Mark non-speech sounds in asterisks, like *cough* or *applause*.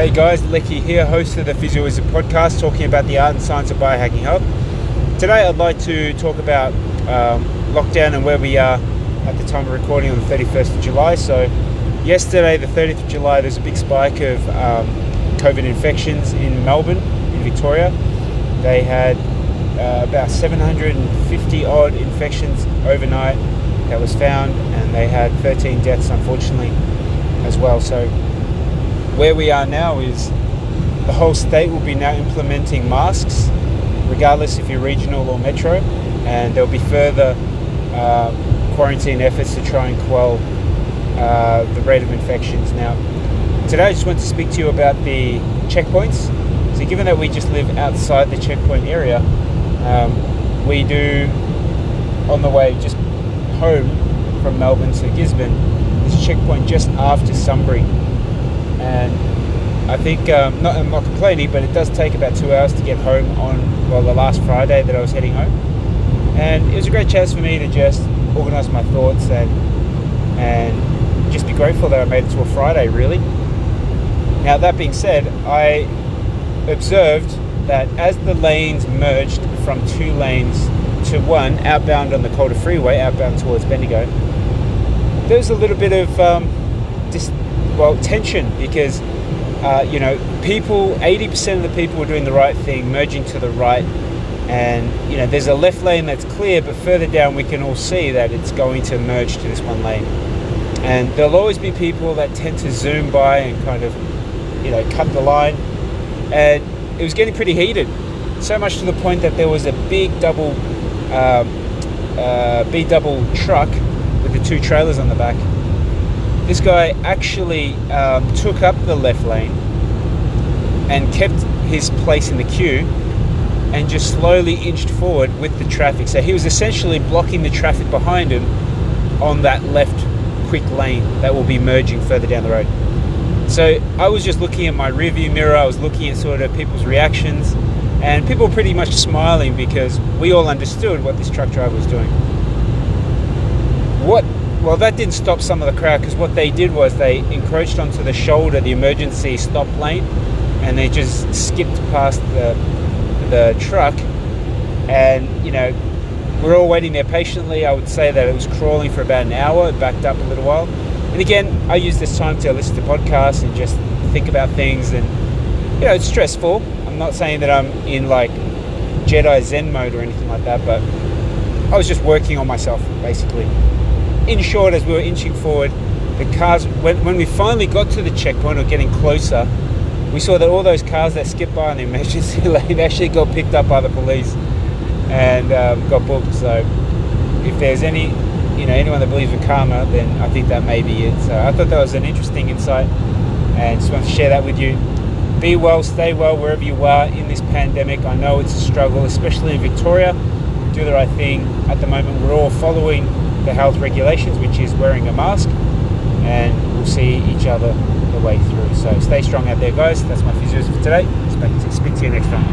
Hey guys, Lecky here, host of the Physio Wizard podcast, talking about the art and science of biohacking health. Today I'd like to talk about um, lockdown and where we are at the time of recording on the 31st of July. So, yesterday, the 30th of July, there's a big spike of um, COVID infections in Melbourne, in Victoria. They had uh, about 750 odd infections overnight that was found, and they had 13 deaths, unfortunately, as well. So, where we are now is the whole state will be now implementing masks, regardless if you're regional or metro, and there'll be further uh, quarantine efforts to try and quell uh, the rate of infections. Now, today I just want to speak to you about the checkpoints. So, given that we just live outside the checkpoint area, um, we do on the way just home from Melbourne to Gisborne, this checkpoint just after Sunbury and I think um, not, I'm not complaining, but it does take about two hours to get home on well the last Friday that I was heading home, and it was a great chance for me to just organise my thoughts and and just be grateful that I made it to a Friday. Really. Now that being said, I observed that as the lanes merged from two lanes to one outbound on the Calder Freeway, outbound towards Bendigo, there was a little bit of um, well tension because uh, you know people 80% of the people are doing the right thing merging to the right and you know there's a left lane that's clear but further down we can all see that it's going to merge to this one lane. And there'll always be people that tend to zoom by and kind of you know cut the line. And it was getting pretty heated so much to the point that there was a big double um, uh, B double truck with the two trailers on the back this guy actually um, took up the left lane and kept his place in the queue and just slowly inched forward with the traffic. So he was essentially blocking the traffic behind him on that left quick lane that will be merging further down the road. So I was just looking at my rearview mirror, I was looking at sort of people's reactions, and people were pretty much smiling because we all understood what this truck driver was doing. What well, that didn't stop some of the crowd because what they did was they encroached onto the shoulder, the emergency stop lane, and they just skipped past the the truck. And you know, we're all waiting there patiently. I would say that it was crawling for about an hour. It backed up a little while. And again, I use this time to listen to podcasts and just think about things. And you know, it's stressful. I'm not saying that I'm in like Jedi Zen mode or anything like that, but I was just working on myself basically in short, as we were inching forward, the cars, when, when we finally got to the checkpoint or getting closer, we saw that all those cars that skipped by on the emergency *laughs* lane actually got picked up by the police and um, got booked. So if there's any, you know, anyone that believes in karma, then I think that may be it. So I thought that was an interesting insight and just want to share that with you. Be well, stay well wherever you are in this pandemic. I know it's a struggle, especially in Victoria. Do the right thing. At the moment, we're all following the health regulations, which is wearing a mask, and we'll see each other the way through. So stay strong out there, guys. That's my physio for today. Speak to you next time.